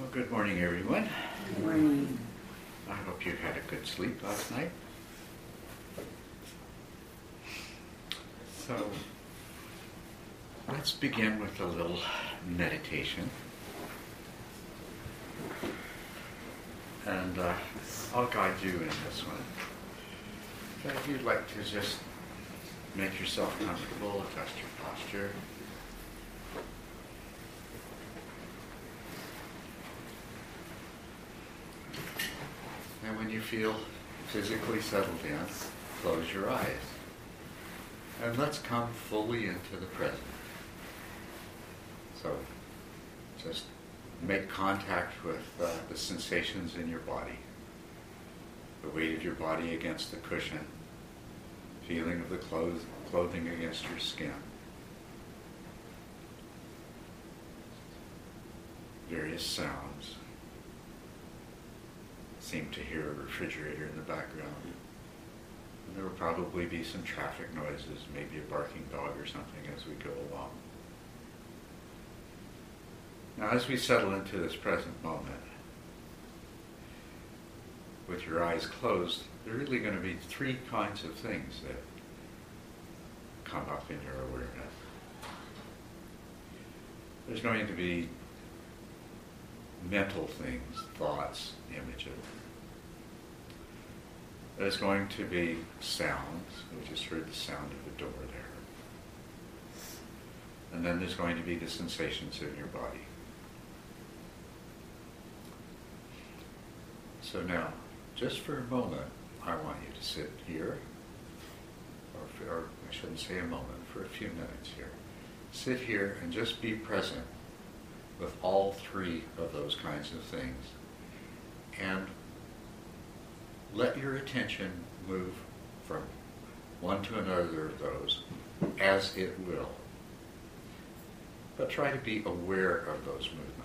Well, good morning, everyone. Good morning. I hope you had a good sleep last night. So, let's begin with a little meditation. And uh, I'll guide you in this one. So if you'd like to just make yourself comfortable, adjust your posture. And when you feel physically settled in, close your eyes. And let's come fully into the present. So just make contact with uh, the sensations in your body. The weight of your body against the cushion, feeling of the clothes, clothing against your skin. Various sounds seem to hear a refrigerator in the background. And there will probably be some traffic noises, maybe a barking dog or something as we go along. Now, as we settle into this present moment, with your eyes closed, there are really going to be three kinds of things that come up in your awareness. There's going to be mental things, thoughts, images. There's going to be sounds. We just heard the sound of the door there. And then there's going to be the sensations in your body. So now, just for a moment, I want you to sit here, or, or I shouldn't say a moment, for a few minutes here. Sit here and just be present with all three of those kinds of things. And let your attention move from one to another of those as it will. But try to be aware of those movements.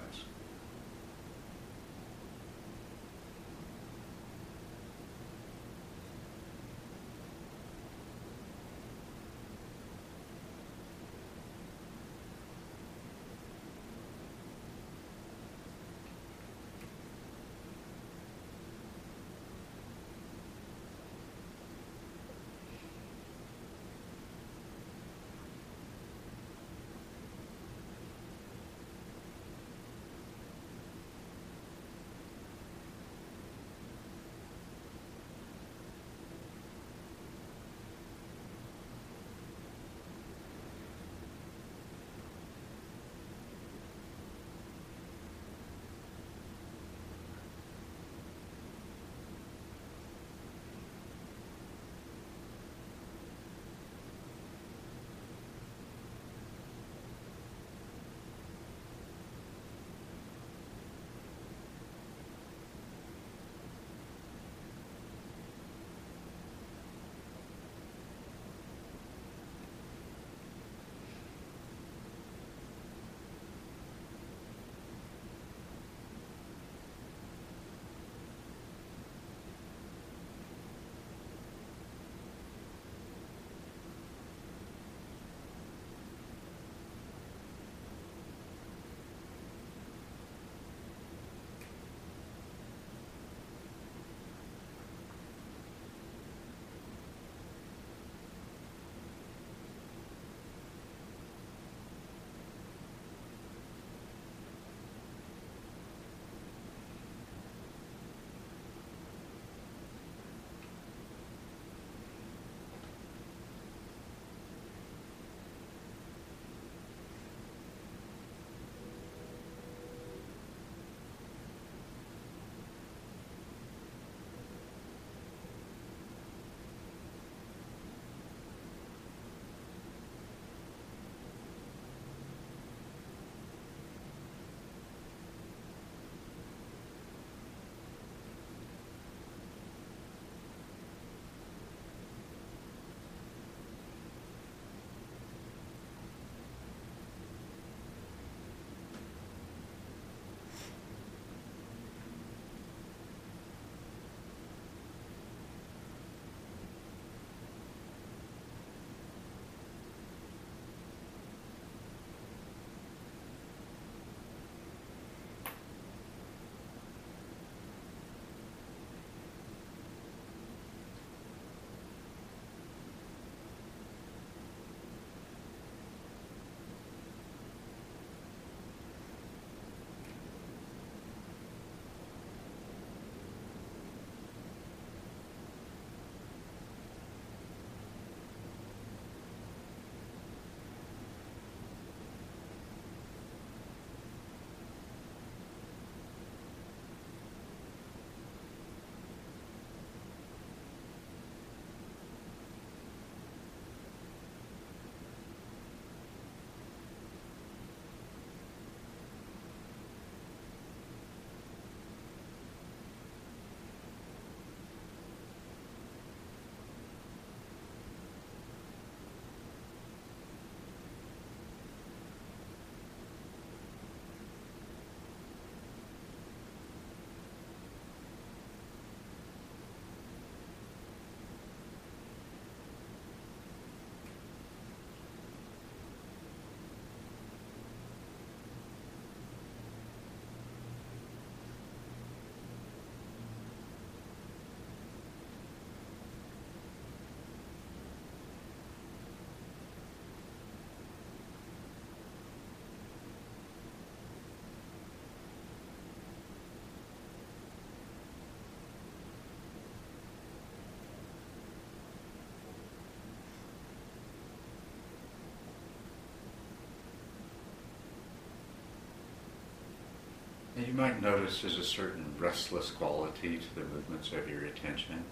Might notice there's a certain restless quality to the movements of your attention.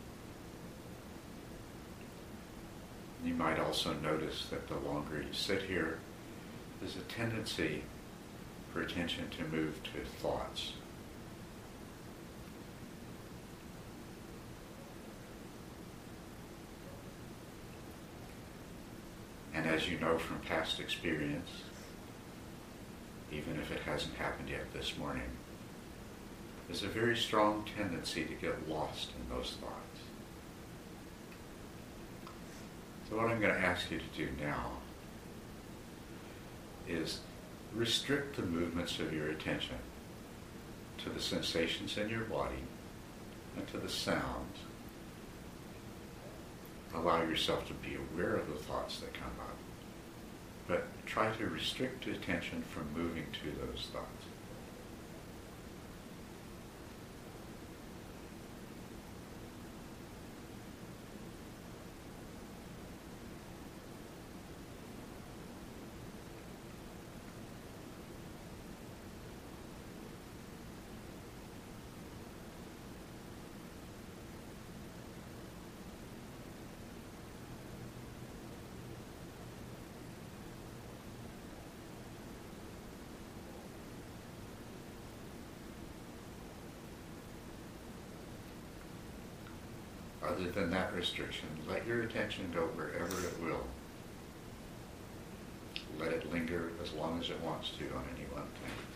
You might also notice that the longer you sit here, there's a tendency for attention to move to thoughts. And as you know from past experience, even if it hasn't happened yet this morning, there's a very strong tendency to get lost in those thoughts. So what I'm going to ask you to do now is restrict the movements of your attention to the sensations in your body and to the sounds. Allow yourself to be aware of the thoughts that come up but try to restrict attention from moving to those thoughts. Other than that restriction. Let your attention go wherever it will. Let it linger as long as it wants to on any one thing.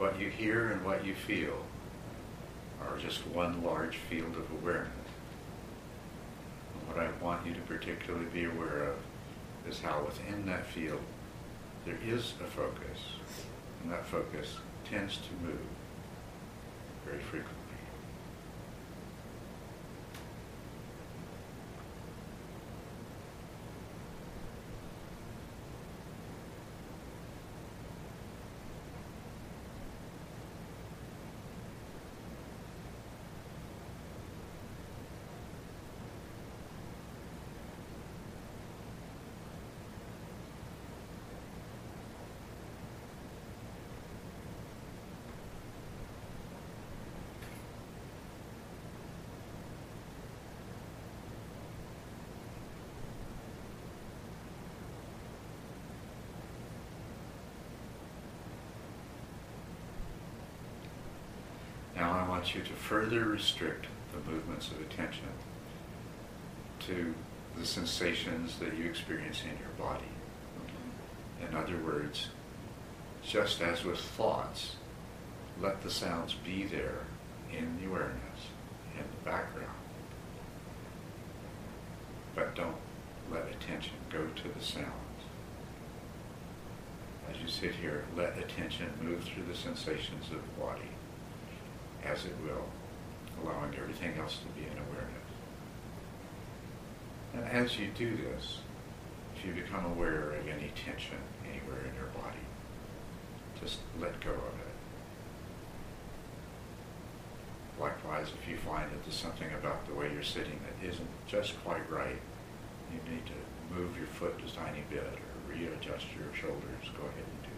What you hear and what you feel are just one large field of awareness. And what I want you to particularly be aware of is how within that field there is a focus, and that focus tends to move very frequently. Now I want you to further restrict the movements of attention to the sensations that you experience in your body. In other words, just as with thoughts, let the sounds be there in the awareness, in the background. But don't let attention go to the sounds. As you sit here, let attention move through the sensations of the body as it will, allowing everything else to be in awareness. And as you do this, if you become aware of any tension anywhere in your body, just let go of it. Likewise, if you find that there's something about the way you're sitting that isn't just quite right. You need to move your foot a tiny bit or readjust your shoulders. Go ahead and do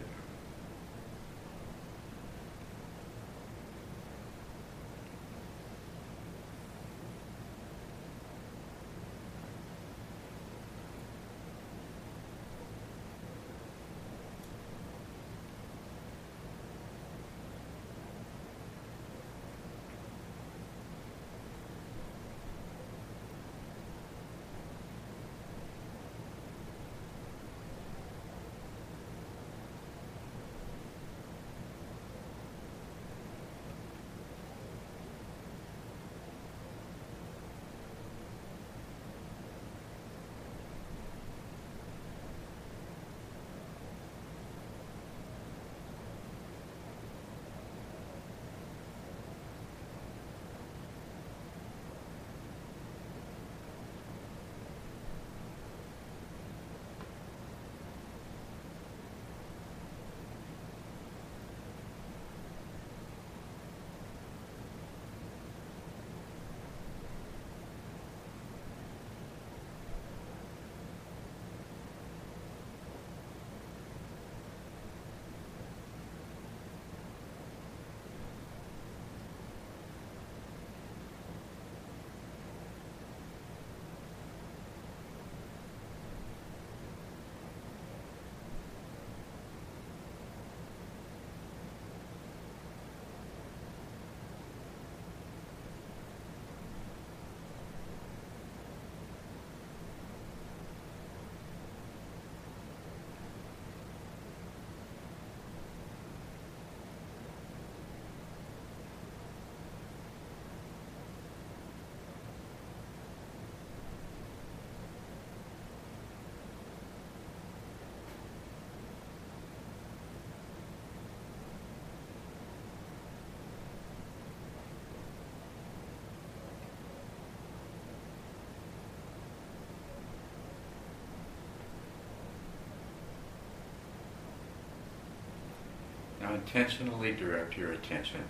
Intentionally direct your attention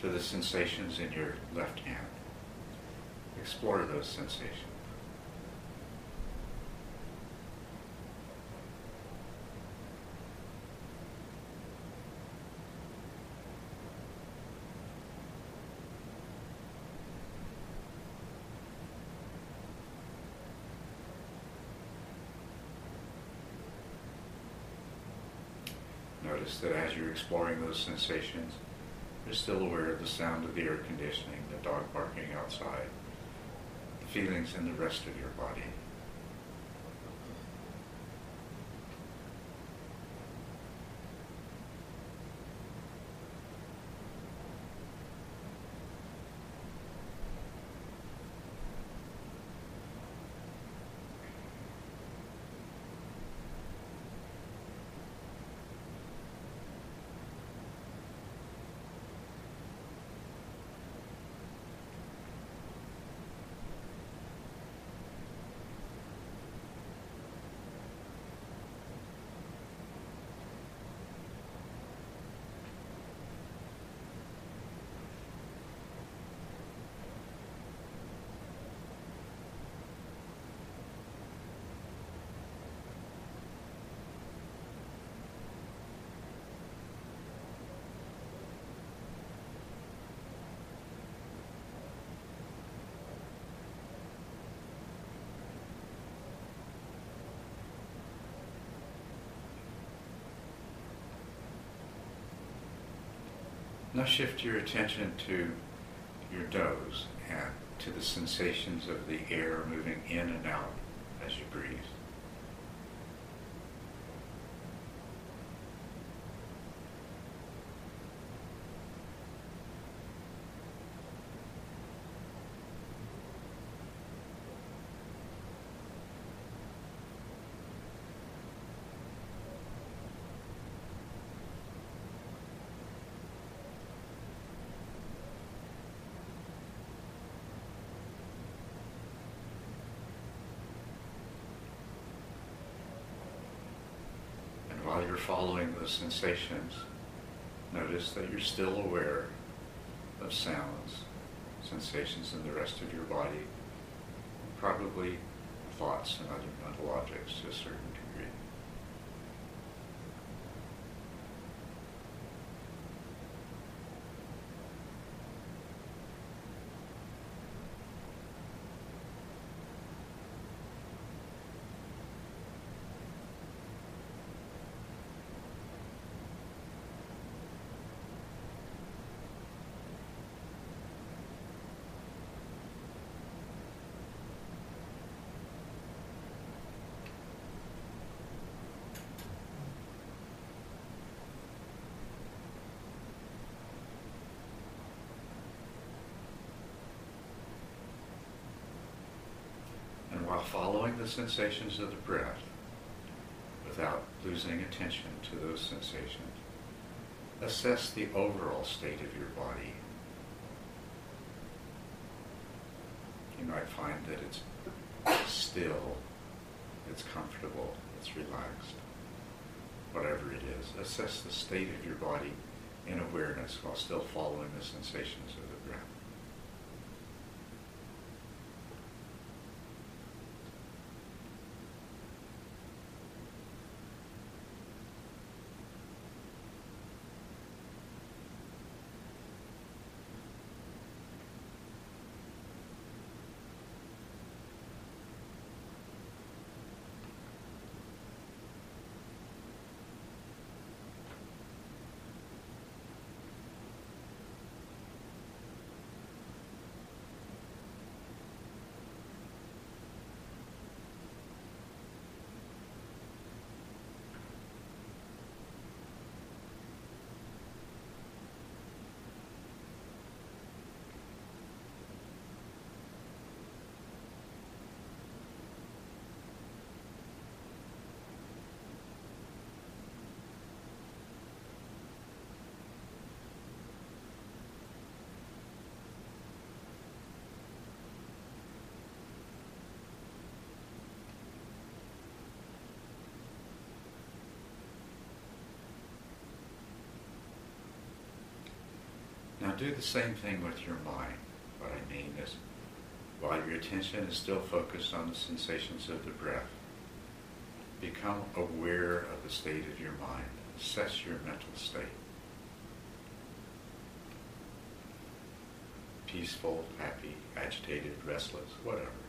to the sensations in your left hand. Explore those sensations. Notice that as you're exploring those sensations, you're still aware of the sound of the air conditioning, the dog barking outside, the feelings in the rest of your body. Now shift your attention to your nose and to the sensations of the air moving in and out as you breathe. And while you're following those sensations, notice that you're still aware of sounds, sensations in the rest of your body, probably thoughts and other mental objects to a certain degree. And while following the sensations of the breath, without losing attention to those sensations, assess the overall state of your body. You might find that it's still, it's comfortable, it's relaxed, whatever it is. Assess the state of your body in awareness while still following the sensations of the breath. Now do the same thing with your mind. What I mean is, while your attention is still focused on the sensations of the breath, become aware of the state of your mind. Assess your mental state. Peaceful, happy, agitated, restless, whatever.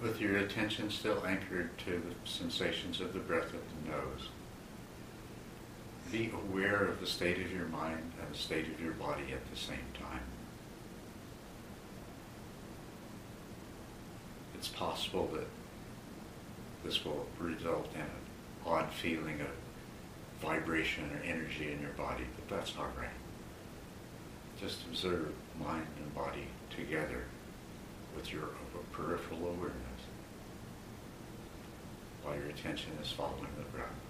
With your attention still anchored to the sensations of the breath of the nose. Be aware of the state of your mind and the state of your body at the same time. It's possible that this will result in an odd feeling of vibration or energy in your body, but that's all right. Just observe mind and body together with your peripheral awareness while your attention is following the breath.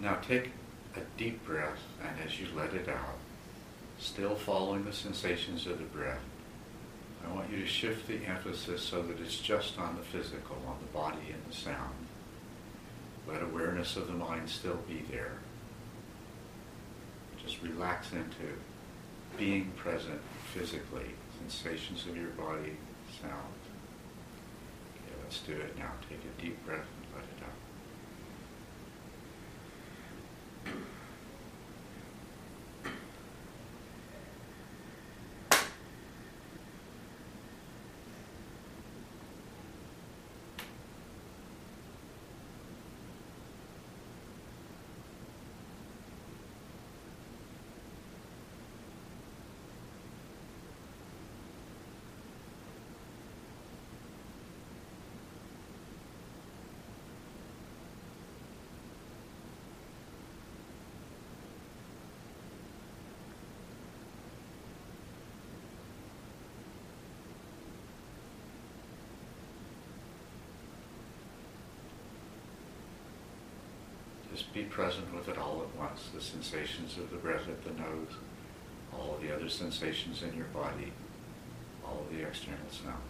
Now take a deep breath, and as you let it out, still following the sensations of the breath, I want you to shift the emphasis so that it's just on the physical, on the body and the sound. Let awareness of the mind still be there. Just relax into being present physically, sensations of your body, sound. Okay, let's do it now. Take a deep breath and let it out. Just be present with it all at once. The sensations of the breath at the nose, all the other sensations in your body, all of the external sound.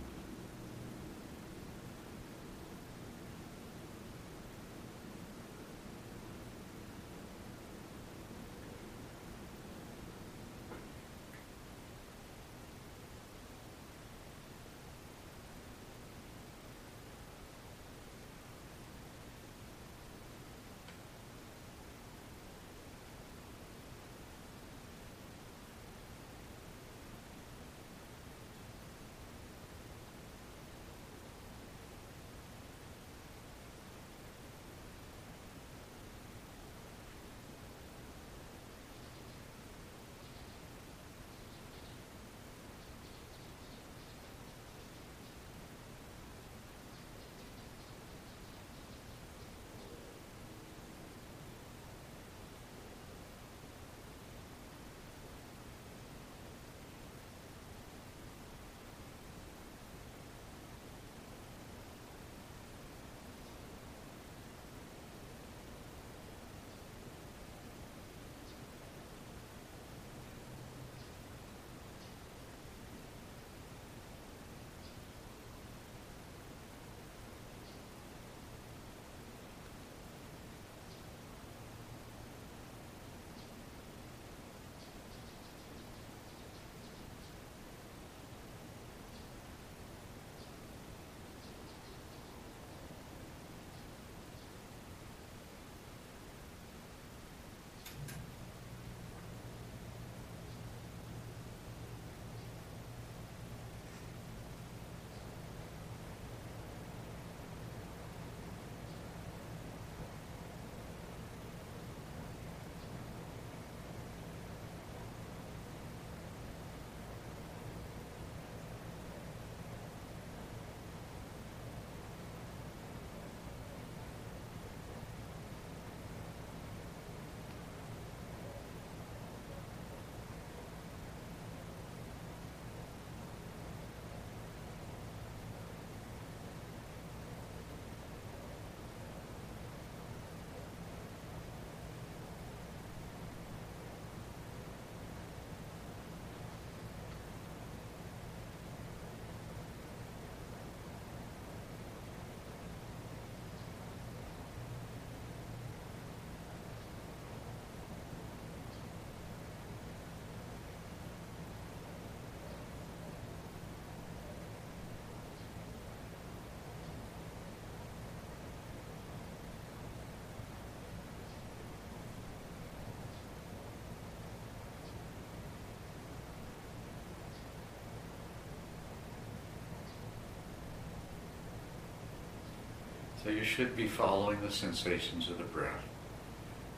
So you should be following the sensations of the breath,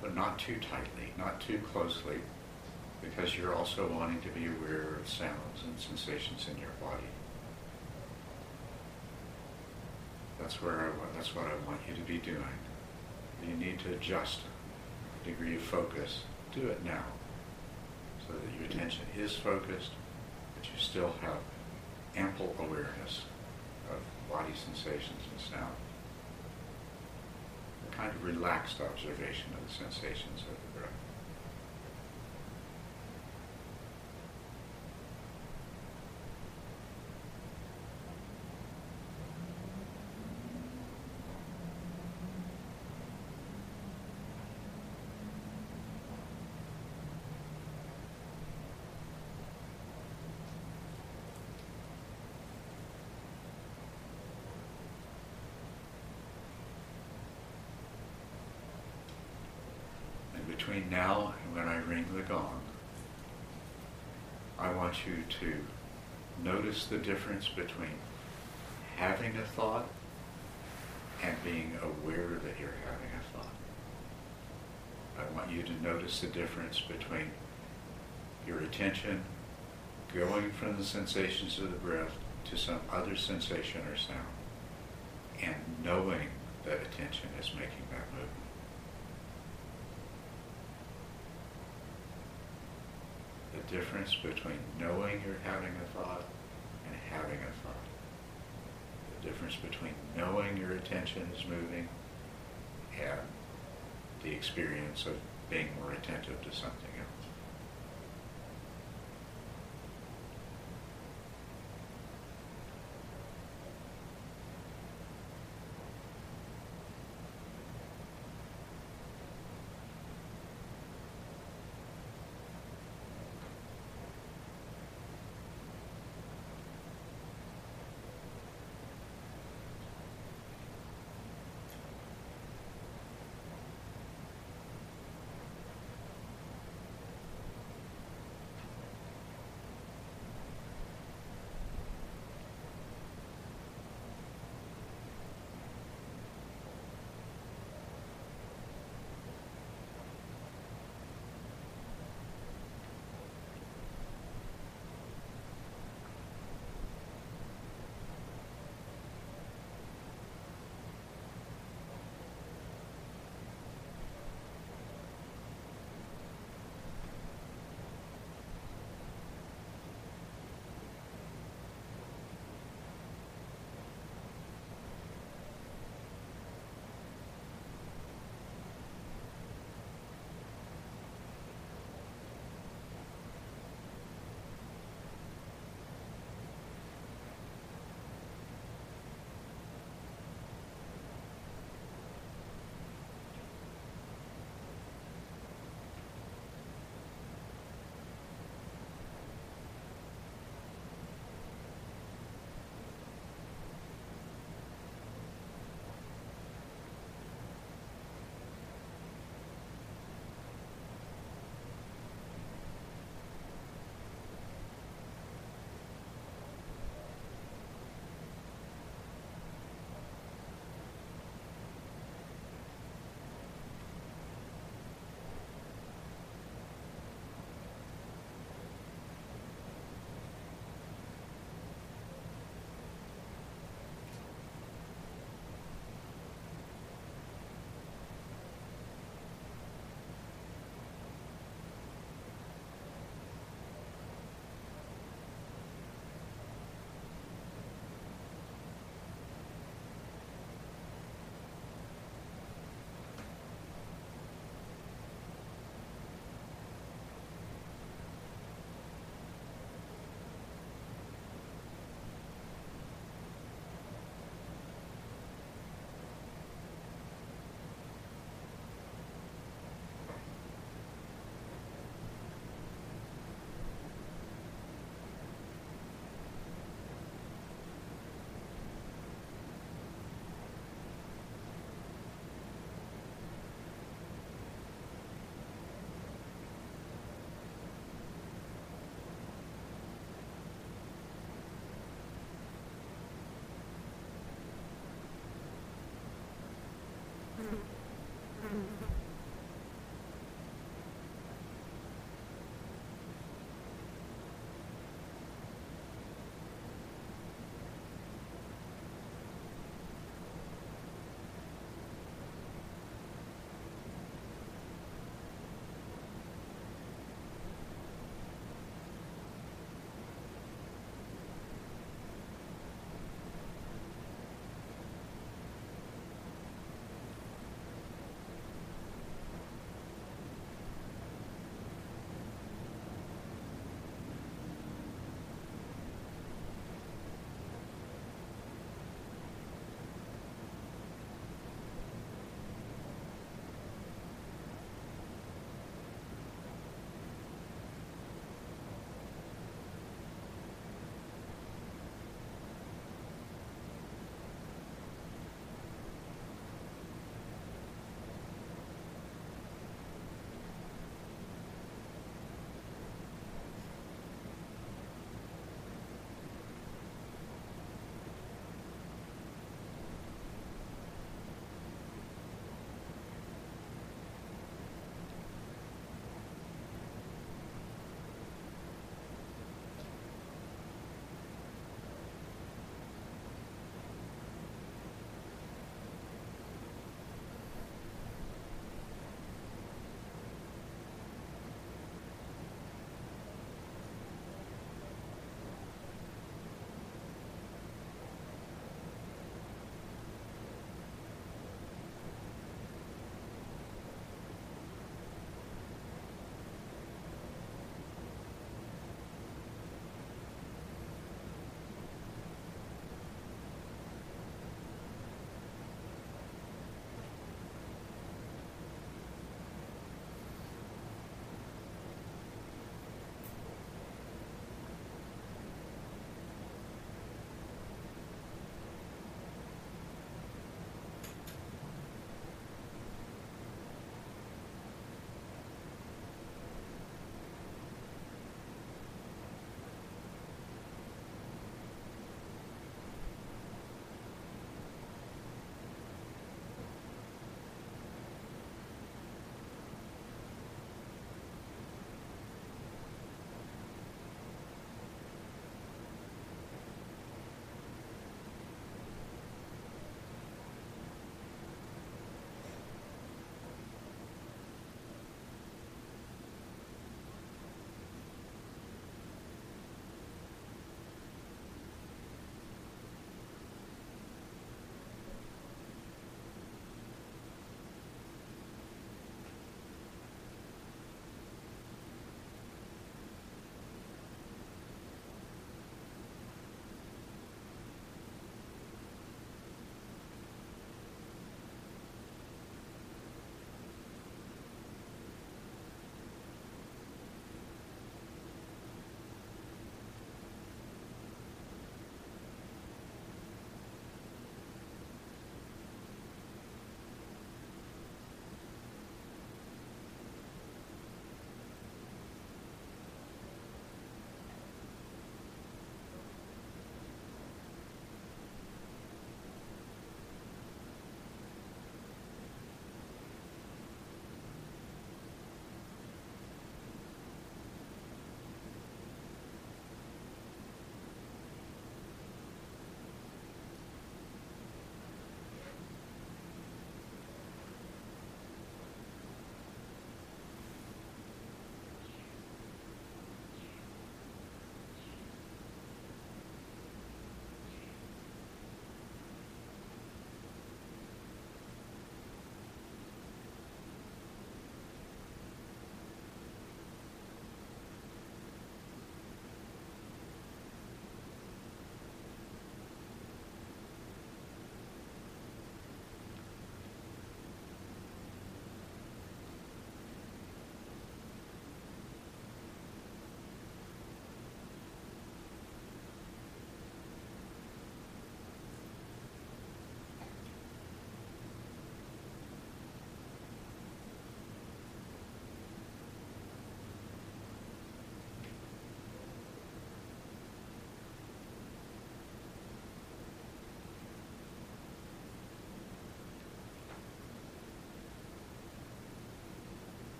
but not too tightly, not too closely, because you're also wanting to be aware of sounds and sensations in your body. That's where I want, that's what I want you to be doing. You need to adjust the degree of focus. Do it now, so that your attention is focused, but you still have ample awareness of body sensations and sound. Kind of relaxed observation of the sensations of the breath. And between now and when I ring the gong, I want you to notice the difference between having a thought and being aware that you're having a thought. I want you to notice the difference between your attention going from the sensations of the breath to some other sensation or sound and knowing that attention is making that movement. Difference between knowing you're having a thought and having a thought. The difference between knowing your attention is moving and the experience of being more attentive to something else.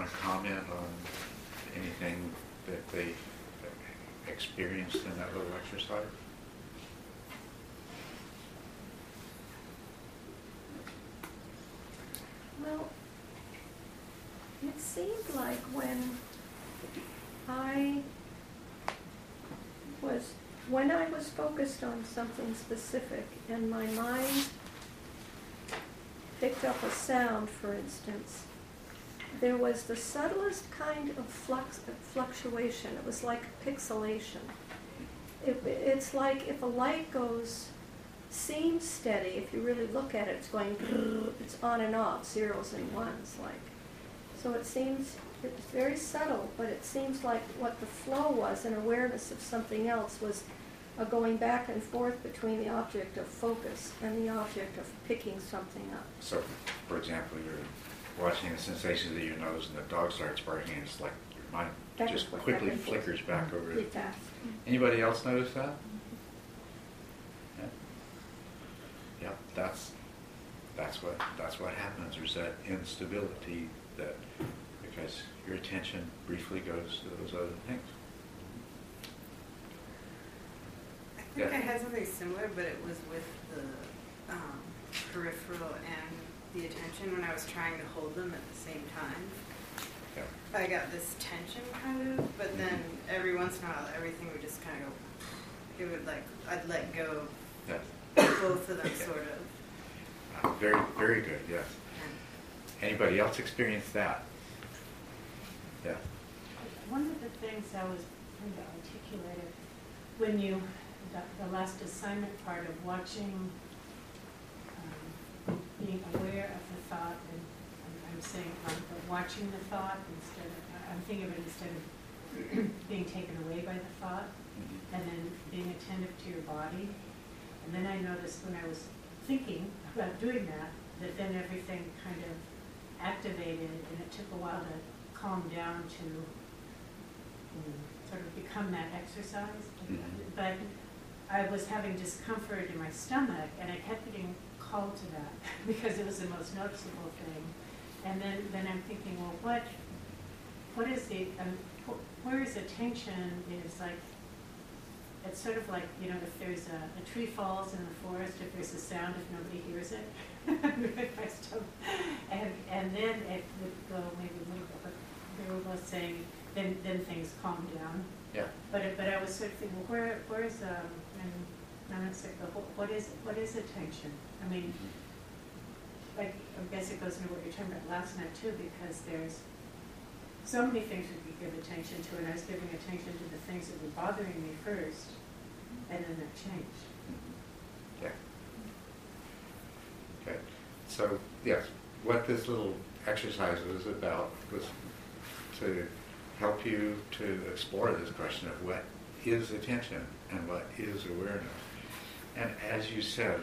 Want to comment on anything that they experienced in that little exercise? Well, it seemed like when I was, when I was focused on something specific and my mind picked up a sound, for instance, there was the subtlest kind of flux, fluctuation. It was like pixelation. It, it's like if a light goes, seems steady, if you really look at it, it's going, it's on and off, zeros and ones, like. So it seems, it's very subtle, but it seems like what the flow was, an awareness of something else, was a going back and forth between the object of focus and the object of picking something up. So, for example, you're watching the sensations of your nose and the dog starts barking, and it's like your mind Back just forth, quickly back and forth. flickers back over Pretty it. fast. Anybody else notice that? Yeah. Yeah, that's, that's what, that's what happens, there's that instability that, because your attention briefly goes to those other things. I think Yeah. I had something similar, but it was with the um, peripheral and the attention when I was trying to hold them at the same time. Yeah. I got this tension kind of, but then every once in a while, everything would just kind of go. It would like I'd let go Yeah. of both of them, sort of. Uh, Very, very good, yes. And Anybody else experience that? Yeah. One of the things I was trying to articulate when you, the, the last assignment part of watching, being aware of the thought, and I'm, I'm saying, um, but watching the thought instead of, I'm thinking of it instead of being taken away by the thought, and then being attentive to your body. And then I noticed when I was thinking about doing that, that then everything kind of activated, and it took a while to calm down to mm, sort of become that exercise. Mhm. But I was having discomfort in my stomach, and I kept getting called to that because it was the most noticeable thing. And then, then I'm thinking, well, what, what is the, um, wh- where is the tension is like, it's sort of like, you know, if there's a, a tree falls in the forest, if there's a sound, if nobody hears it. And, and then it would go maybe a little bit, but they were both saying, then, then things calm down. Yeah. But, it- but I was sort of thinking, well, where, where's, um, and What is, what is attention? I mean, like, I guess it goes into what you were talking about last night too, because there's so many things we could give attention to, and I was giving attention to the things that were bothering me first, and then that changed. Mhm. Yeah. Okay, so, yes, what this little exercise was about was to help you to explore this question of what is attention and what is awareness. And as you said,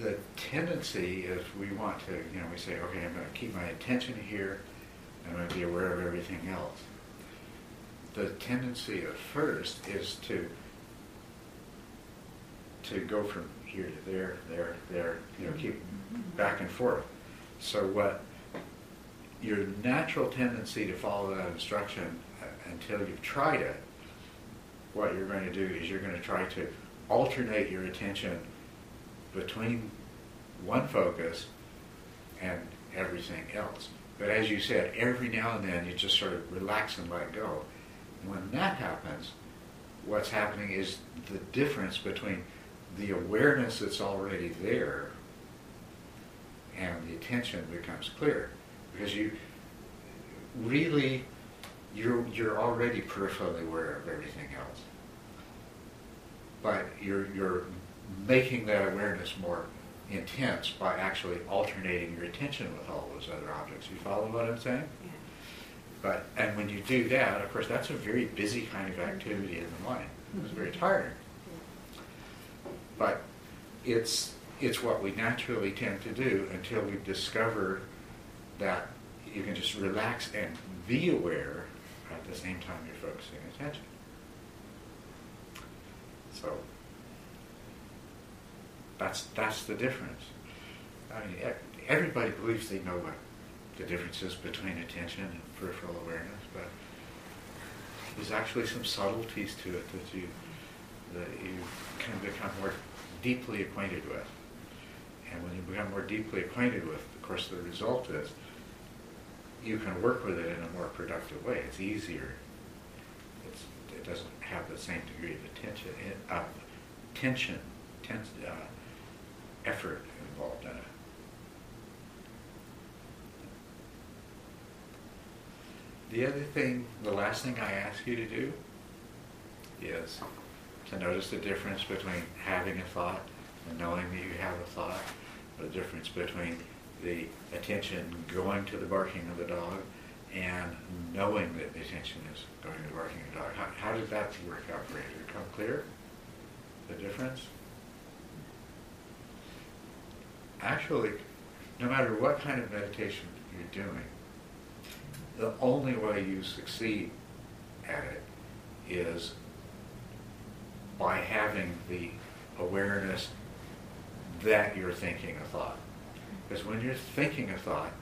the tendency is we want to, you know, we say, okay, I'm going to keep my attention here, I'm going to be aware of everything else. The tendency at first is to to go from here to there, there, there, you know, keep back and forth. So what your natural tendency to follow that instruction uh, until you've tried it, what you're going to do is you're going to try to alternate your attention between one focus and everything else. But as you said, every now and then you just sort of relax and let go. And when that happens, what's happening is the difference between the awareness that's already there and the attention becomes clear. Because you really, you're, you're already peripherally aware of everything else. But you're, you're making that awareness more intense by actually alternating your attention with all those other objects. You follow what I'm saying? yeah. But, and when you do that, of course, that's a very busy kind of mm-hmm. activity in the mind. It's mm-hmm. very tiring. But it's, it's what we naturally tend to do until we discover that you can just relax and be aware at the same time you're focusing attention. So that's, that's the difference. I mean, everybody believes they know what the difference is between attention and peripheral awareness, but there's actually some subtleties to it that you that you can become more deeply acquainted with. And when you become more deeply acquainted with, of course, the result is you can work with it in a more productive way. It's easier. It doesn't have the same degree of attention, uh, tension, tens, uh, effort involved in it. The other thing, the last thing I ask you to do is to notice the difference between having a thought and knowing that you have a thought, the difference between the attention going to the barking of the dog and knowing that the attention is going to barking the dog. How, how did that work out for you? Did it become clear? The difference? Actually, no matter what kind of meditation you're doing, the only way you succeed at it is by having the awareness that you're thinking a thought. Because when you're thinking a thought,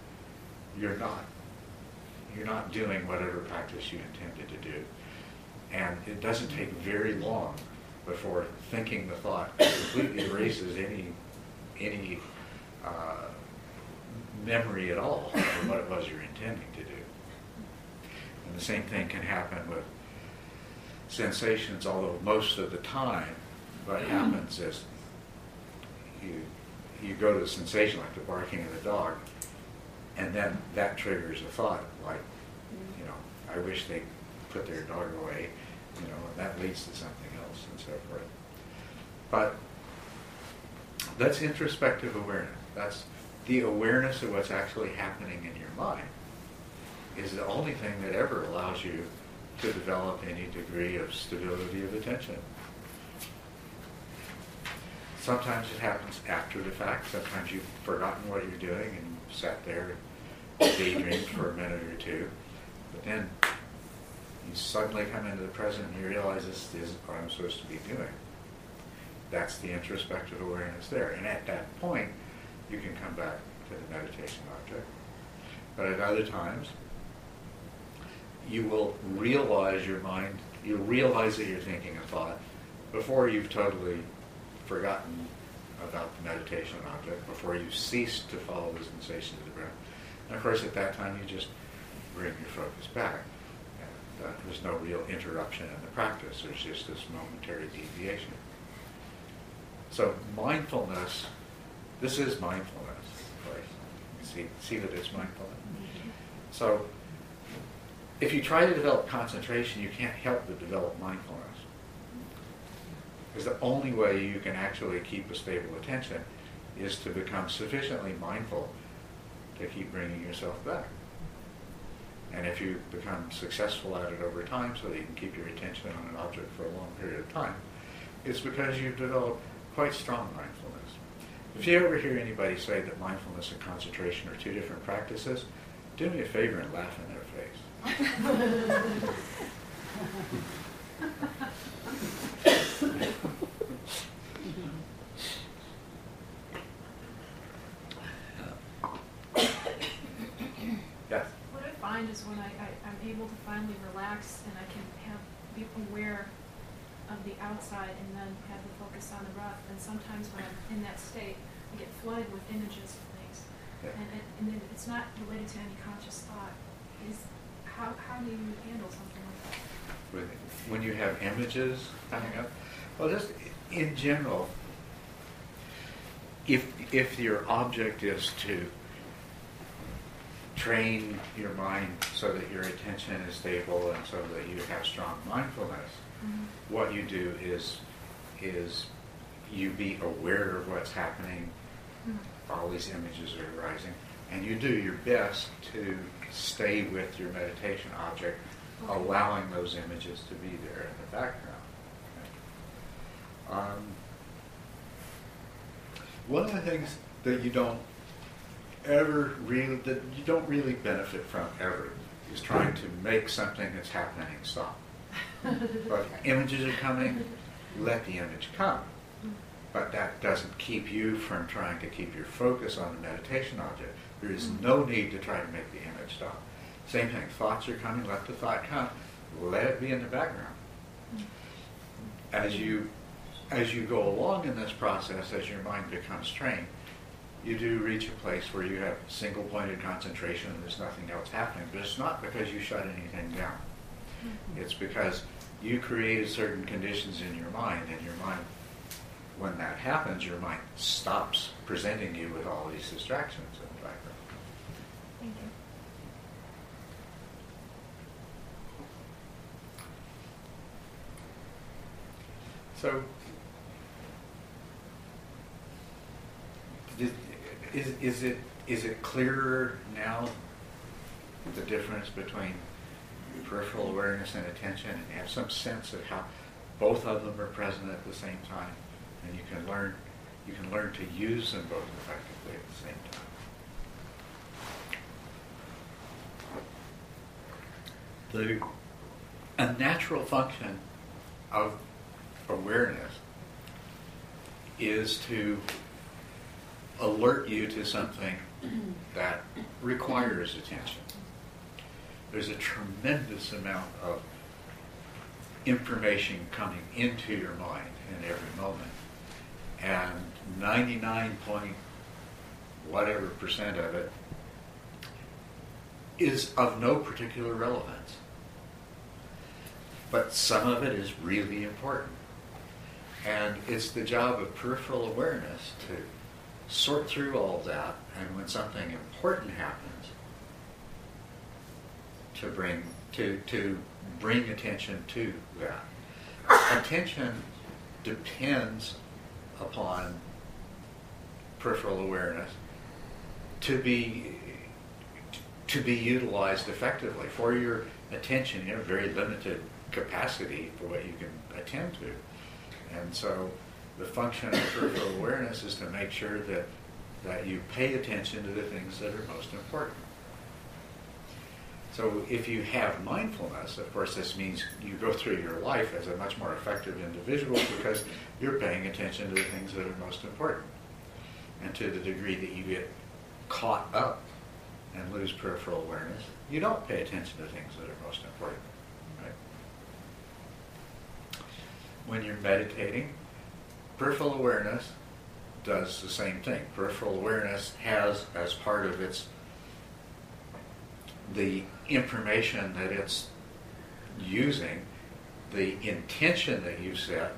you're not. You're not doing whatever practice you intended to do. And it doesn't take very long before thinking the thought completely erases any any uh, memory at all of what it was you're intending to do. And the same thing can happen with sensations, although most of the time what happens is you you go to the sensation like the barking of the dog, and then that triggers a thought like, you know, I wish they put their dog away, you know, and that leads to something else and so forth. But that's introspective awareness. That's the awareness of what's actually happening in your mind is the only thing that ever allows you to develop any degree of stability of attention. Sometimes it happens after the fact. Sometimes you've forgotten what you're doing and sat there and daydreamed for a minute or two. But then you suddenly come into the present and you realize this is what I'm supposed to be doing. That's the introspective awareness there. And at that point, you can come back to the meditation object. But at other times, you will realize your mind, you'll realize that you're thinking a thought before you've totally forgotten about the meditation object, before you cease to follow the sensation of the breath. And of course, at that time, you just bring your focus back. And, uh, there's no real interruption in the practice. There's just this momentary deviation. So mindfulness, this is mindfulness. Right? See, see that it's mindfulness. So if you try to develop concentration, you can't help but develop mindfulness. Because the only way you can actually keep a stable attention is to become sufficiently mindful to keep bringing yourself back. And if you become successful at it over time so that you can keep your attention on an object for a long period of time, it's because you've developed quite strong mindfulness. If you ever hear anybody say that mindfulness and concentration are two different practices, do me a favor and laugh in their face. yes. What I find is when I, I, I'm able to finally relax and I can have, be aware of the outside and then have the focus on the breath, and sometimes when I'm in that state, I get flooded with images of things. Yeah. And, it, and it, it's not related to any conscious thought. Is, how, how do you handle something like that? When, when you have images coming up, well, just in general, if if your object is to train your mind so that your attention is stable and so that you have strong mindfulness, Mhm. what you do is is you be aware of what's happening. Mhm. All these images are arising, and you do your best to stay with your meditation object, Okay. allowing those images to be there in the background. Um, one of the things that you don't ever really that you don't really benefit from ever is trying to make something that's happening stop. But images are coming, let the image come. but that doesn't keep you from trying to keep your focus on the meditation object. There is no mm-hmm. need to try to make the image stop. Same thing, thoughts are coming, let the thought come, let it be in the background. Mm-hmm. As you, as you go along in this process, as your mind becomes trained, you do reach a place where you have single pointed concentration and there's nothing else happening. But it's not because you shut anything down. Mm-hmm. It's because you created certain conditions in your mind, and your mind, when that happens, your mind stops presenting you with all these distractions in the background. Thank you. So, is, is, it is it clearer now the difference between peripheral awareness and attention, and have some sense of how both of them are present at the same time, and you can learn you can learn to use them both effectively at the same time. The a natural function of awareness is to alert you to something that requires attention. There's a tremendous amount of information coming into your mind in every moment. And 99 point whatever percent of it is of no particular relevance. But some of it is really important. And it's the job of peripheral awareness to sort through all that, and when something important happens, to bring to to bring attention to that. Attention depends upon peripheral awareness to be to be utilized effectively. For your attention, you have very limited capacity for what you can attend to. And so the function of peripheral awareness is to make sure that, that you pay attention to the things that are most important. So if you have mindfulness, of course, this means you go through your life as a much more effective individual because you're paying attention to the things that are most important. And to the degree that you get caught up and lose peripheral awareness, you don't pay attention to things that are most important. Right? When you're meditating, peripheral awareness does the same thing. Peripheral awareness has as part of its the information that it's using, the intention that you set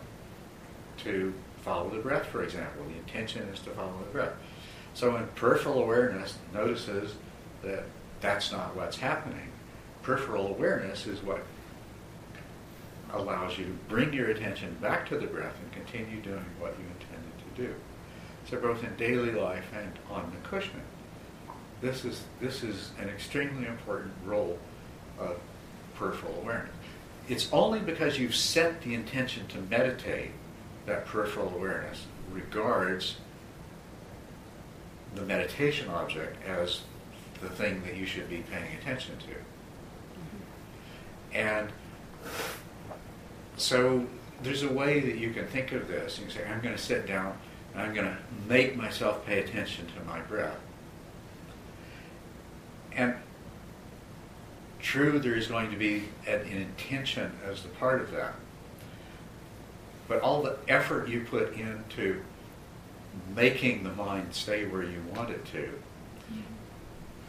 to follow the breath, for example. The intention is to follow the breath. So when peripheral awareness notices that that's not what's happening, peripheral awareness is what allows you to bring your attention back to the breath and continue doing what you intended to do. So both in daily life and on the Nikushna. This is, this is an extremely important role of peripheral awareness. It's only because you've set the intention to meditate that peripheral awareness regards the meditation object as the thing that you should be paying attention to. Mm-hmm. And so there's a way that you can think of this. You say, I'm going to sit down and I'm going to make myself pay attention to my breath. And true, there is going to be an, an intention as the part of that. But all the effort you put into making the mind stay where you want it to mm-hmm.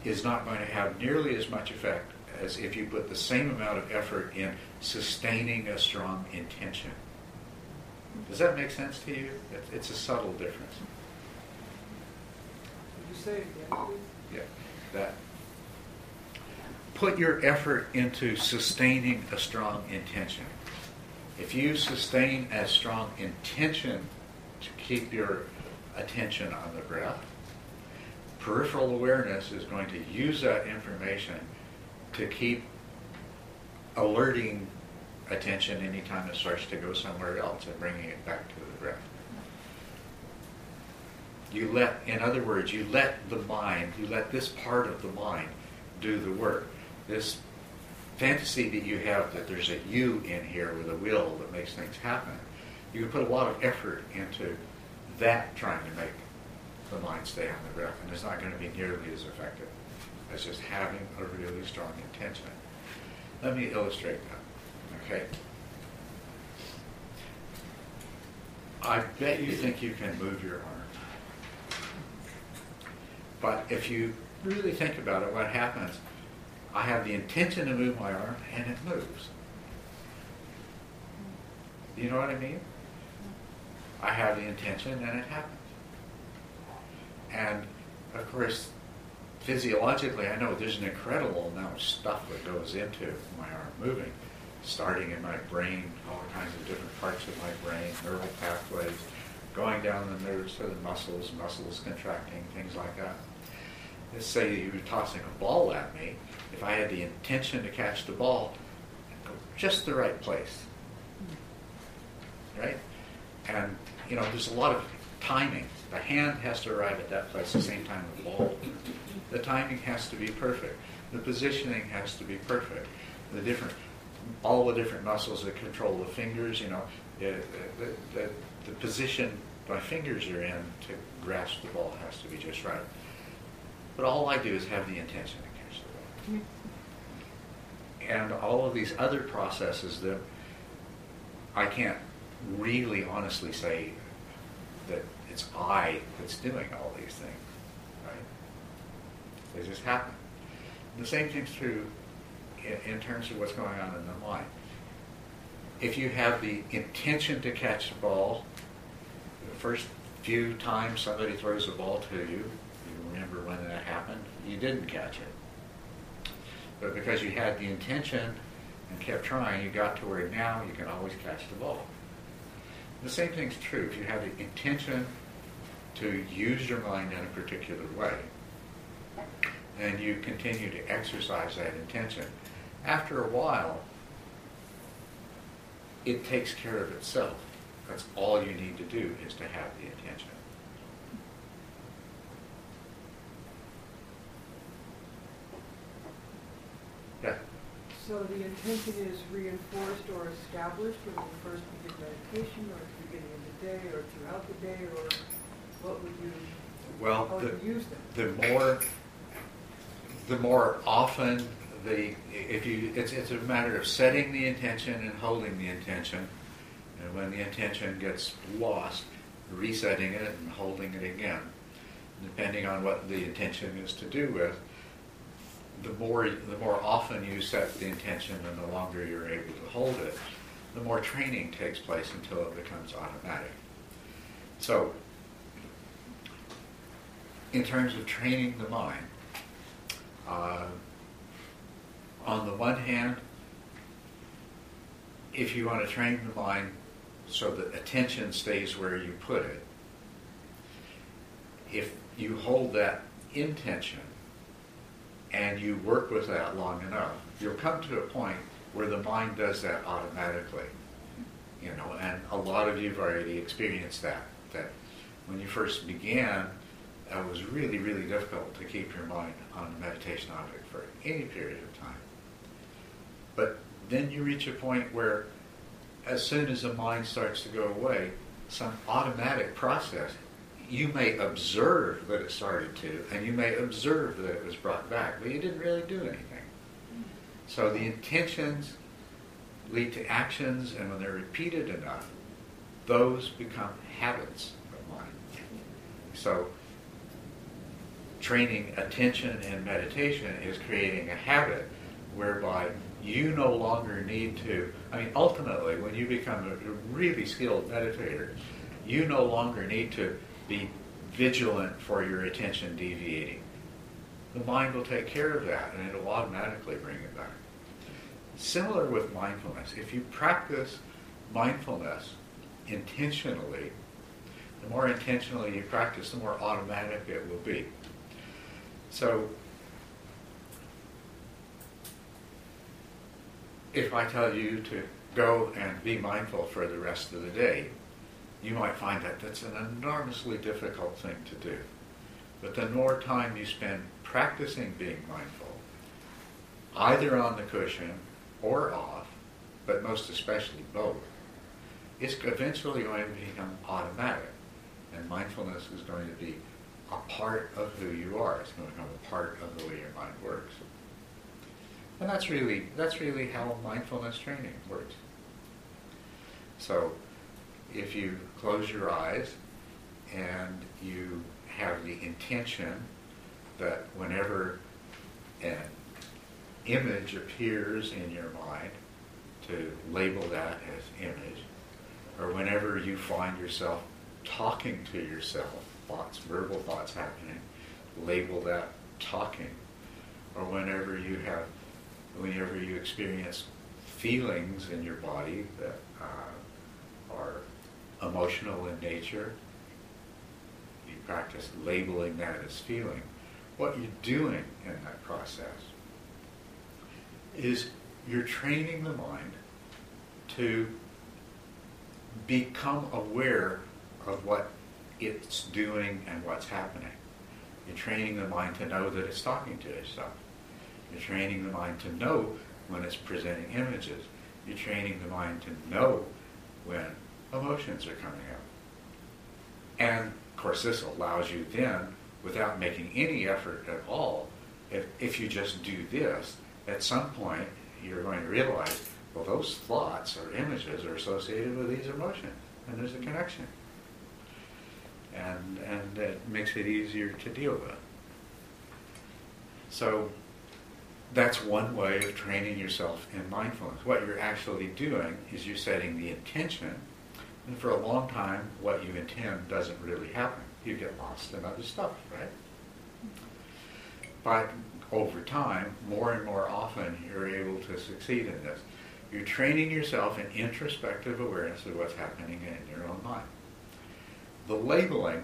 is not going to have nearly as much effect as if you put the same amount of effort in sustaining a strong intention. Does that make sense to you? It's, it's a subtle difference. Could you say it again, please? Yeah, that put your effort into sustaining a strong intention. If you sustain a strong intention to keep your attention on the breath, peripheral awareness is going to use that information to keep alerting attention anytime it starts to go somewhere else and bringing it back to the breath. You let, in other words, you let the mind, you let this part of the mind do the work. This fantasy that you have that there's a you in here with a will that makes things happen, you can put a lot of effort into that trying to make the mind stay on the breath, and it's not going to be nearly as effective as just having a really strong intention. Let me illustrate that, okay? I bet you think you can move your arm. But if you really think about it, what happens, I have the intention to move my arm and it moves. You know what I mean? I have the intention and it happens. And of course, physiologically, I know there's an incredible amount of stuff that goes into my arm moving, starting in my brain, all kinds of different parts of my brain, neural pathways, going down the nerves to the muscles, muscles contracting, things like that. Let's say you were tossing a ball at me. If I had the intention to catch the ball, I'd go just the right place. Right? And, you know, there's a lot of timing. The hand has to arrive at that place at the same time the ball. The timing has to be perfect. The positioning has to be perfect. The different, all the different muscles that control the fingers, you know, the, the, the, position my fingers are in to grasp the ball has to be just right. But all I do is have the intention to catch the ball. Mm-hmm. And all of these other processes that I can't really honestly say that it's I that's doing all these things, right? They just happen. And the same thing's true in, in terms of what's going on in the mind. If you have the intention to catch the ball, the first few times somebody throws a ball to you, you remember when that happened, you didn't catch it. But because you had the intention and kept trying, you got to where now you can always catch the ball. The same thing's true. If you have the intention to use your mind in a particular way, and you continue to exercise that intention, after a while, it takes care of itself. That's all you need to do is to have the intention. Yeah. So the intention is reinforced or established when you first begin meditation, or at the beginning of the day, or throughout the day, or what would you, Well, the, you use them? the more, the more often the, if you, it's, it's a matter of setting the intention and holding the intention. And when the intention gets lost, resetting it and holding it again. Depending on what the intention is to do with, the more, the more often you set the intention and the longer you're able to hold it, the more training takes place until it becomes automatic. So, in terms of training the mind, uh, on the one hand, if you want to train the mind so that attention stays where you put it, if you hold that intention and you work with that long enough, you'll come to a point where the mind does that automatically. You know, and a lot of you've already experienced that. That when you first began, it was really, really difficult to keep your mind on a meditation object for any period of time. But then you reach a point where, as soon as the mind starts to go away, some automatic process, you may observe that it started to, and you may observe that it was brought back, but you didn't really do anything. So the intentions lead to actions, and when they're repeated enough, those become habits of mind. So training attention and meditation is creating a habit whereby you no longer need to, I mean, ultimately, when you become a really skilled meditator, you no longer need to be vigilant for your attention deviating. The mind will take care of that and it'll automatically bring it back. Similar with mindfulness. If you practice mindfulness intentionally, the more intentionally you practice, the more automatic it will be. So, if I tell you to go and be mindful for the rest of the day, you might find that that's an enormously difficult thing to do. But the more time you spend practicing being mindful, either on the cushion or off, but most especially both, it's eventually going to become automatic. And mindfulness is going to be a part of who you are. It's going to become a part of the way your mind works. And that's really that's really how mindfulness training works. So if you close your eyes and you have the intention that whenever an image appears in your mind, to label that as image, or whenever you find yourself talking to yourself, thoughts, verbal thoughts happening, label that talking, or whenever you have, whenever you experience feelings in your body that uh, are emotional in nature, you practice labeling that as feeling. What you're doing in that process is you're training the mind to become aware of what it's doing and what's happening. You're training the mind to know that it's talking to itself. You're training the mind to know when it's presenting images. You're training the mind to know when emotions are coming up. And of course, this allows you then, without making any effort at all, if, if you just do this, at some point you're going to realize, well, those thoughts or images are associated with these emotions, and there's a connection. And, and it makes it easier to deal with. So that's one way of training yourself in mindfulness. What you're actually doing is you're setting the intention, and for a long time, what you intend doesn't really happen. You get lost in other stuff, right? But over time, more and more often, you're able to succeed in this. You're training yourself in introspective awareness of what's happening in your own mind. The labeling,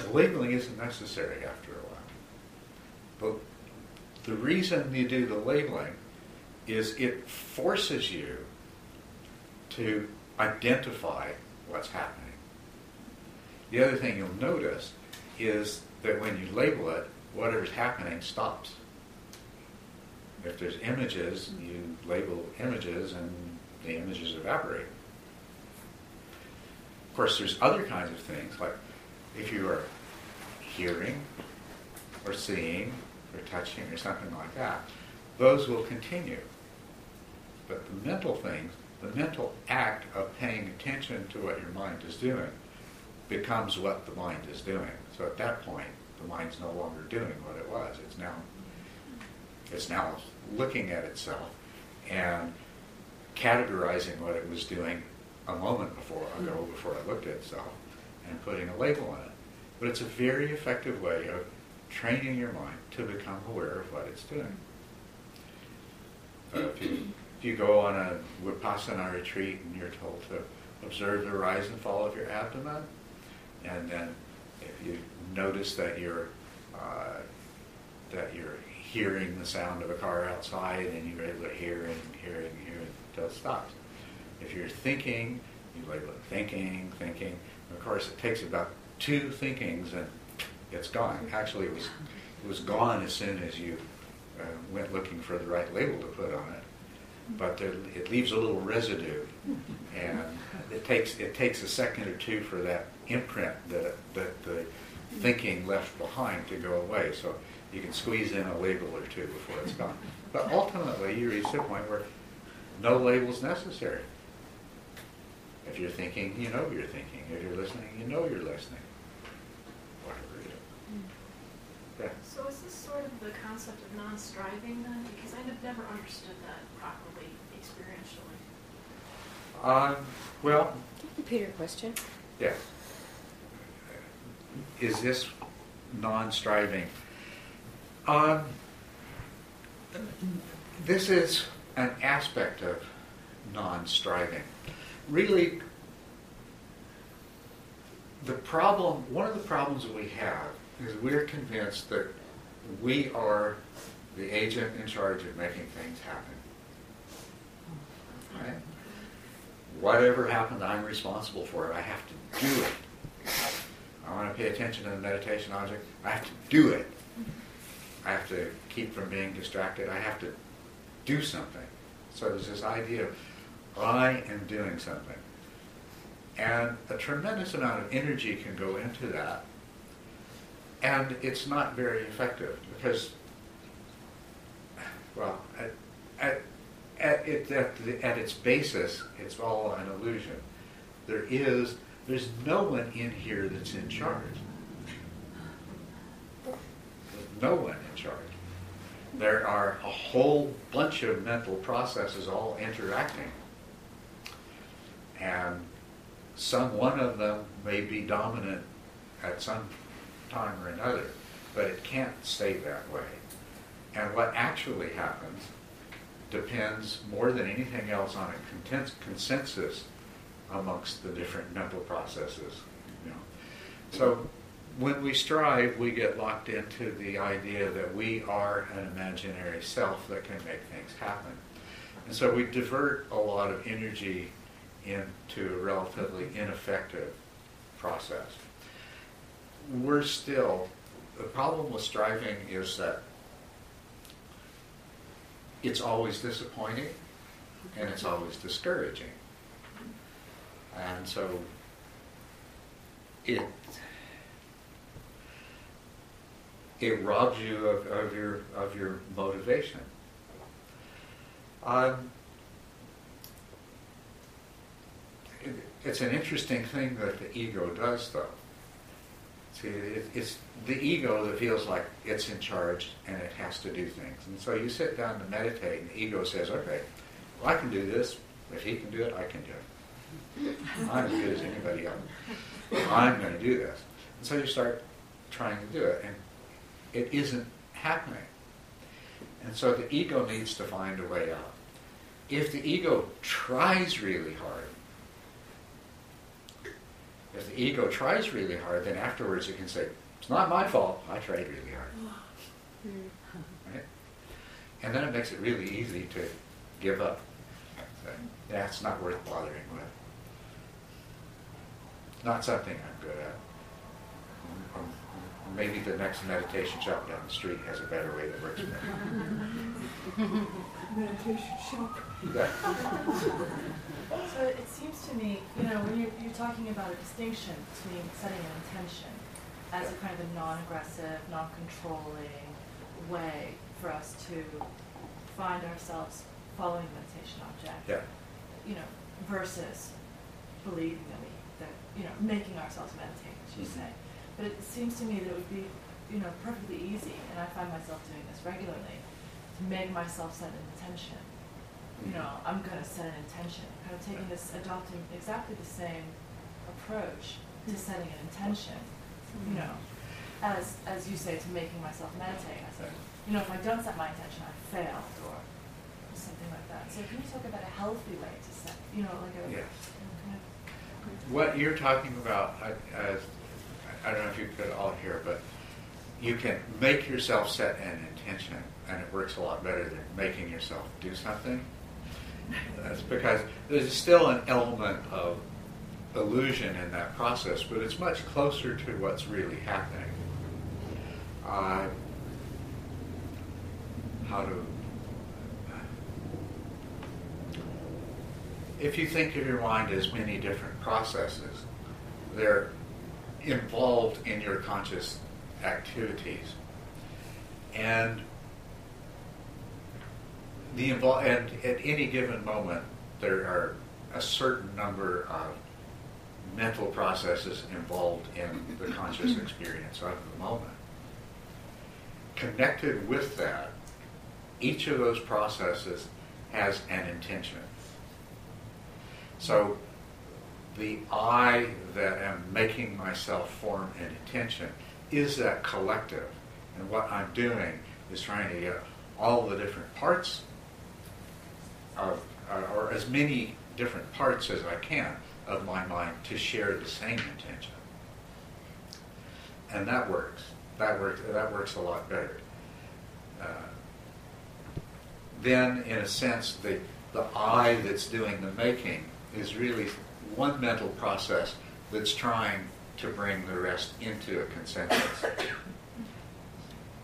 the labeling isn't necessary after a while. But the reason you do the labeling is it forces you to identify what's happening. The other thing you'll notice is that when you label it, whatever's happening stops. If there's images, you label images and the images evaporate. Of course, there's other kinds of things, like if you are hearing or seeing or touching or something like that, those will continue. But the mental things, the mental act of paying attention to what your mind is doing becomes what the mind is doing. So at that point, the mind's no longer doing what it was. It's now it's now looking at itself and categorizing what it was doing a moment before ago hmm. before it looked at itself and putting a label on it. But it's a very effective way of training your mind to become aware of what it's doing. Uh, if, you, if you go on a Vipassana retreat and you're told to observe the rise and fall of your abdomen, and then if you notice that you're uh, that you're hearing the sound of a car outside and you're able to hear and hear and until it stops. If you're thinking, you label it thinking, thinking. Of course, it takes about two thinkings and it's gone. Actually, it was it was gone as soon as you uh, went looking for the right label to put on it. But there, it leaves a little residue, and it takes it takes a second or two for that imprint that that the thinking left behind to go away. So you can squeeze in a label or two before it's gone. But ultimately, you reach the point where no label is necessary. If you're thinking, you know you're thinking. If you're listening, you know you're listening. Whatever you do. Yeah. So is this sort of the concept of non-striving then? Because I have never understood that properly experientially. Um, well, Repeat your question. yes. Is this non-striving? Um, this is an aspect of non-striving. Really, the problem, one of the problems that we have is we're convinced that we are the agent in charge of making things happen. Right? Whatever happens, I'm responsible for it. I have to do it. I want to pay attention to the meditation object. I have to do it. I have to keep from being distracted. I have to do something. So there's this idea of I am doing something. And a tremendous amount of energy can go into that. And it's not very effective because, well, at, at, at, it, at, the, at its basis, it's all an illusion. There is, there's no one in here that's in charge. There's no one in charge. There are a whole bunch of mental processes all interacting. And some one of them may be dominant at some time or another, but it can't stay that way. And what actually happens depends more than anything else on a consensus amongst the different mental processes. You know. So when we strive, we get locked into the idea that we are an imaginary self that can make things happen. And so we divert a lot of energy into a relatively ineffective process. We're still, the problem with striving is that it's always disappointing and it's always discouraging. And so it it robs you of, of your of your motivation. Um, it, it's an interesting thing that the ego does, though. See, it, it's the ego that feels like it's in charge and it has to do things. And so you sit down to meditate, and the ego says, "Okay, well, I can do this. If he can do it, I can do it. I'm as good as anybody else. I'm going to do this." And so you start trying to do it, and it isn't happening. And so the ego needs to find a way out. If the ego tries really hard, if the ego tries really hard, then afterwards it can say, it's not my fault, I tried really hard. Right? And then it makes it really easy to give up. Say, yeah, it's not worth bothering with. Not something I'm good at. Maybe the next meditation shop down the street has a better way that works better. Meditation shop. Yeah. So it seems to me, you know, when you're, you're talking about a distinction between setting an intention as a kind of a non-aggressive, non-controlling way for us to find ourselves following the meditation object, Yeah. you know, versus believing that we, that, you know, making ourselves meditate, as you Mhm. say. But it seems to me that it would be, you know, perfectly easy, and I find myself doing this regularly, to make myself set an intention you know, I'm going to set an intention, kind of taking this, adopting exactly the same approach to hmm. setting an intention, you hmm. know, as, as you say, to making myself meditate. I said, you know, if I don't set my intention, I failed, or something like that. So can you talk about a healthy way to set, you know, like a, Yes. kind of, What you're talking about, I, as, I don't know if you could all hear, but you can make yourself set an intention, and it works a lot better than making yourself do something. That's because there's still an element of illusion in that process, but it's much closer to what's really happening. Uh, how to if you think of your mind as many different processes, they're involved in your conscious activities. And the invol- and at any given moment, there are a certain number of mental processes involved in the conscious experience of the moment. Connected with that, each of those processes has an intention. So the I that am making myself form an intention is that collective. And what I'm doing is trying to get all the different parts of, or- or as many different parts as I can of my mind to share the same intention. And that works. That works, that works a lot better. Uh, then, in a sense, the, the I that's doing the making is really one mental process that's trying to bring the rest into a consensus.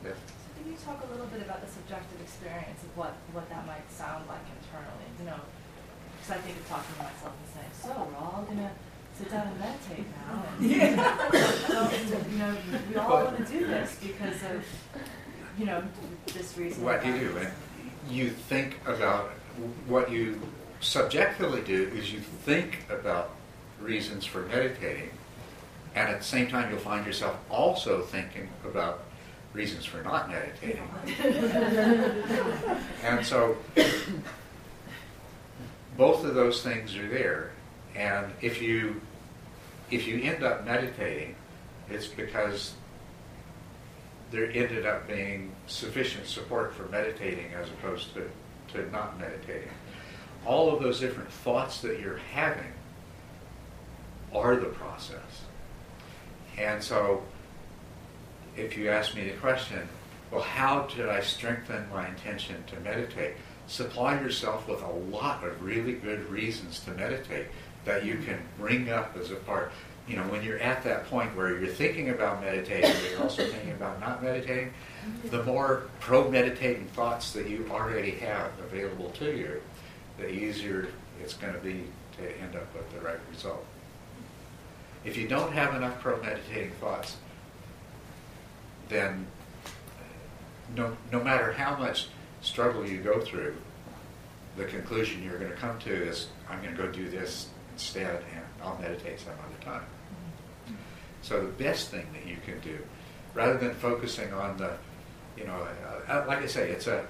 Yes. So can you talk a little bit about the subjective experience of what, what that might sound like internally? You know, because I think of talking to myself and saying, so we're all going to sit sit down and meditate now. And, so, you know, we all want to do this because of, you know, this reason. What do you do? And you think about what you subjectively do is you think about reasons for meditating, and at the same time you'll find yourself also thinking about reasons for not meditating. and so both of those things are there, and if you if you end up meditating, it's because there ended up being sufficient support for meditating as opposed to, to not meditating. All of those different thoughts that you're having are the process. And so, if you ask me the question, well, how did I strengthen my intention to meditate? Supply yourself with a lot of really good reasons to meditate that you can bring up as a part. You know, when you're at that point where you're thinking about meditating, but you're also thinking about not meditating, the more pro-meditating thoughts that you already have available to you, the easier it's going to be to end up with the right result. If you don't have enough pro-meditating thoughts, then no, no matter how much struggle you go through, the conclusion you're going to come to is, I'm going to go do this instead, and I'll meditate some other time. So the best thing that you can do, rather than focusing on the, you know, uh, like I say, it's a,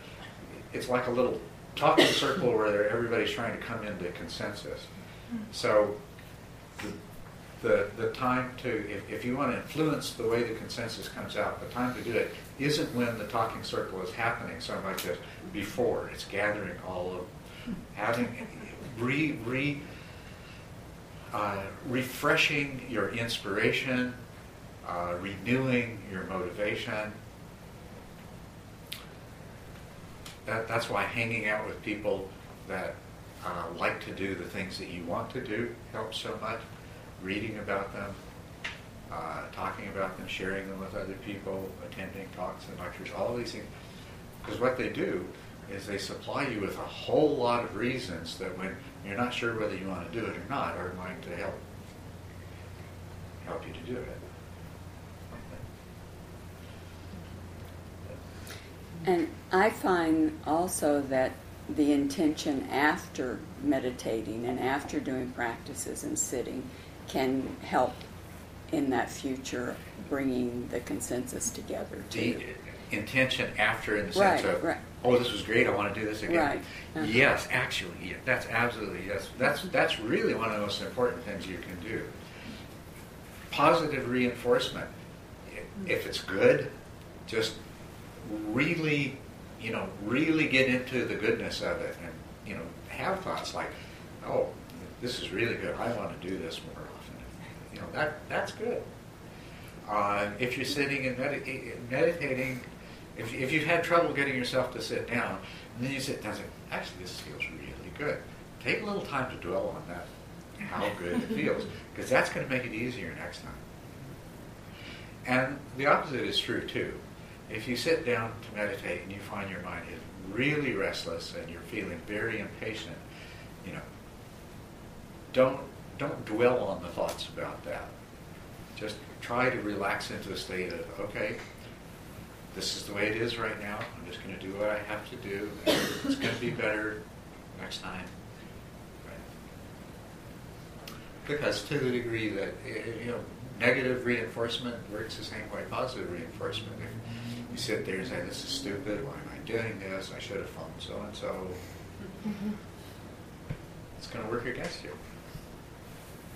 it's like a little talking circle where everybody's trying to come into consensus. So the, the, the time to, if, if you want to influence the way the consensus comes out, the time to do it isn't when the talking circle is happening so much as before. It's gathering all of, having, re, re, uh, refreshing your inspiration, uh, renewing your motivation. That, that's why hanging out with people that uh, like to do the things that you want to do helps so much. Reading about them, uh, talking about them, sharing them with other people, attending talks and lectures, all these things. Because what they do is they supply you with a whole lot of reasons that when you're not sure whether you want to do it or not are going to help help you to do it. And I find also that the intention after meditating and after doing practices and sitting can help in that future bringing the consensus together The intention after, in the sense Right, of, right. oh, this was great, I want to do this again. Right. Uh-huh. Yes, actually, yeah, that's absolutely yes. That's that's really one of the most important things you can do. Positive reinforcement. If it's good, just really, you know, really get into the goodness of it, and you know, have thoughts like, oh, this is really good. I want to do this more often. You know, that that's good. Uh, if you're sitting and medita- meditating, if, if you've had trouble getting yourself to sit down, and then you sit down and say, actually, this feels really good. Take a little time to dwell on that, how good it feels, because that's going to make it easier next time. And the opposite is true too. If you sit down to meditate and you find your mind is really restless and you're feeling very impatient, you know, don't don't dwell on the thoughts about that. Just try to relax into a state of okay, this is the way it is right now. I'm just going to do what I have to do. It's going to be better next time. Because to the degree that you know negative reinforcement works the same way positive reinforcement. If you sit there and say this is stupid, why am I doing this? I should have phoned so and so. It's going to work against you.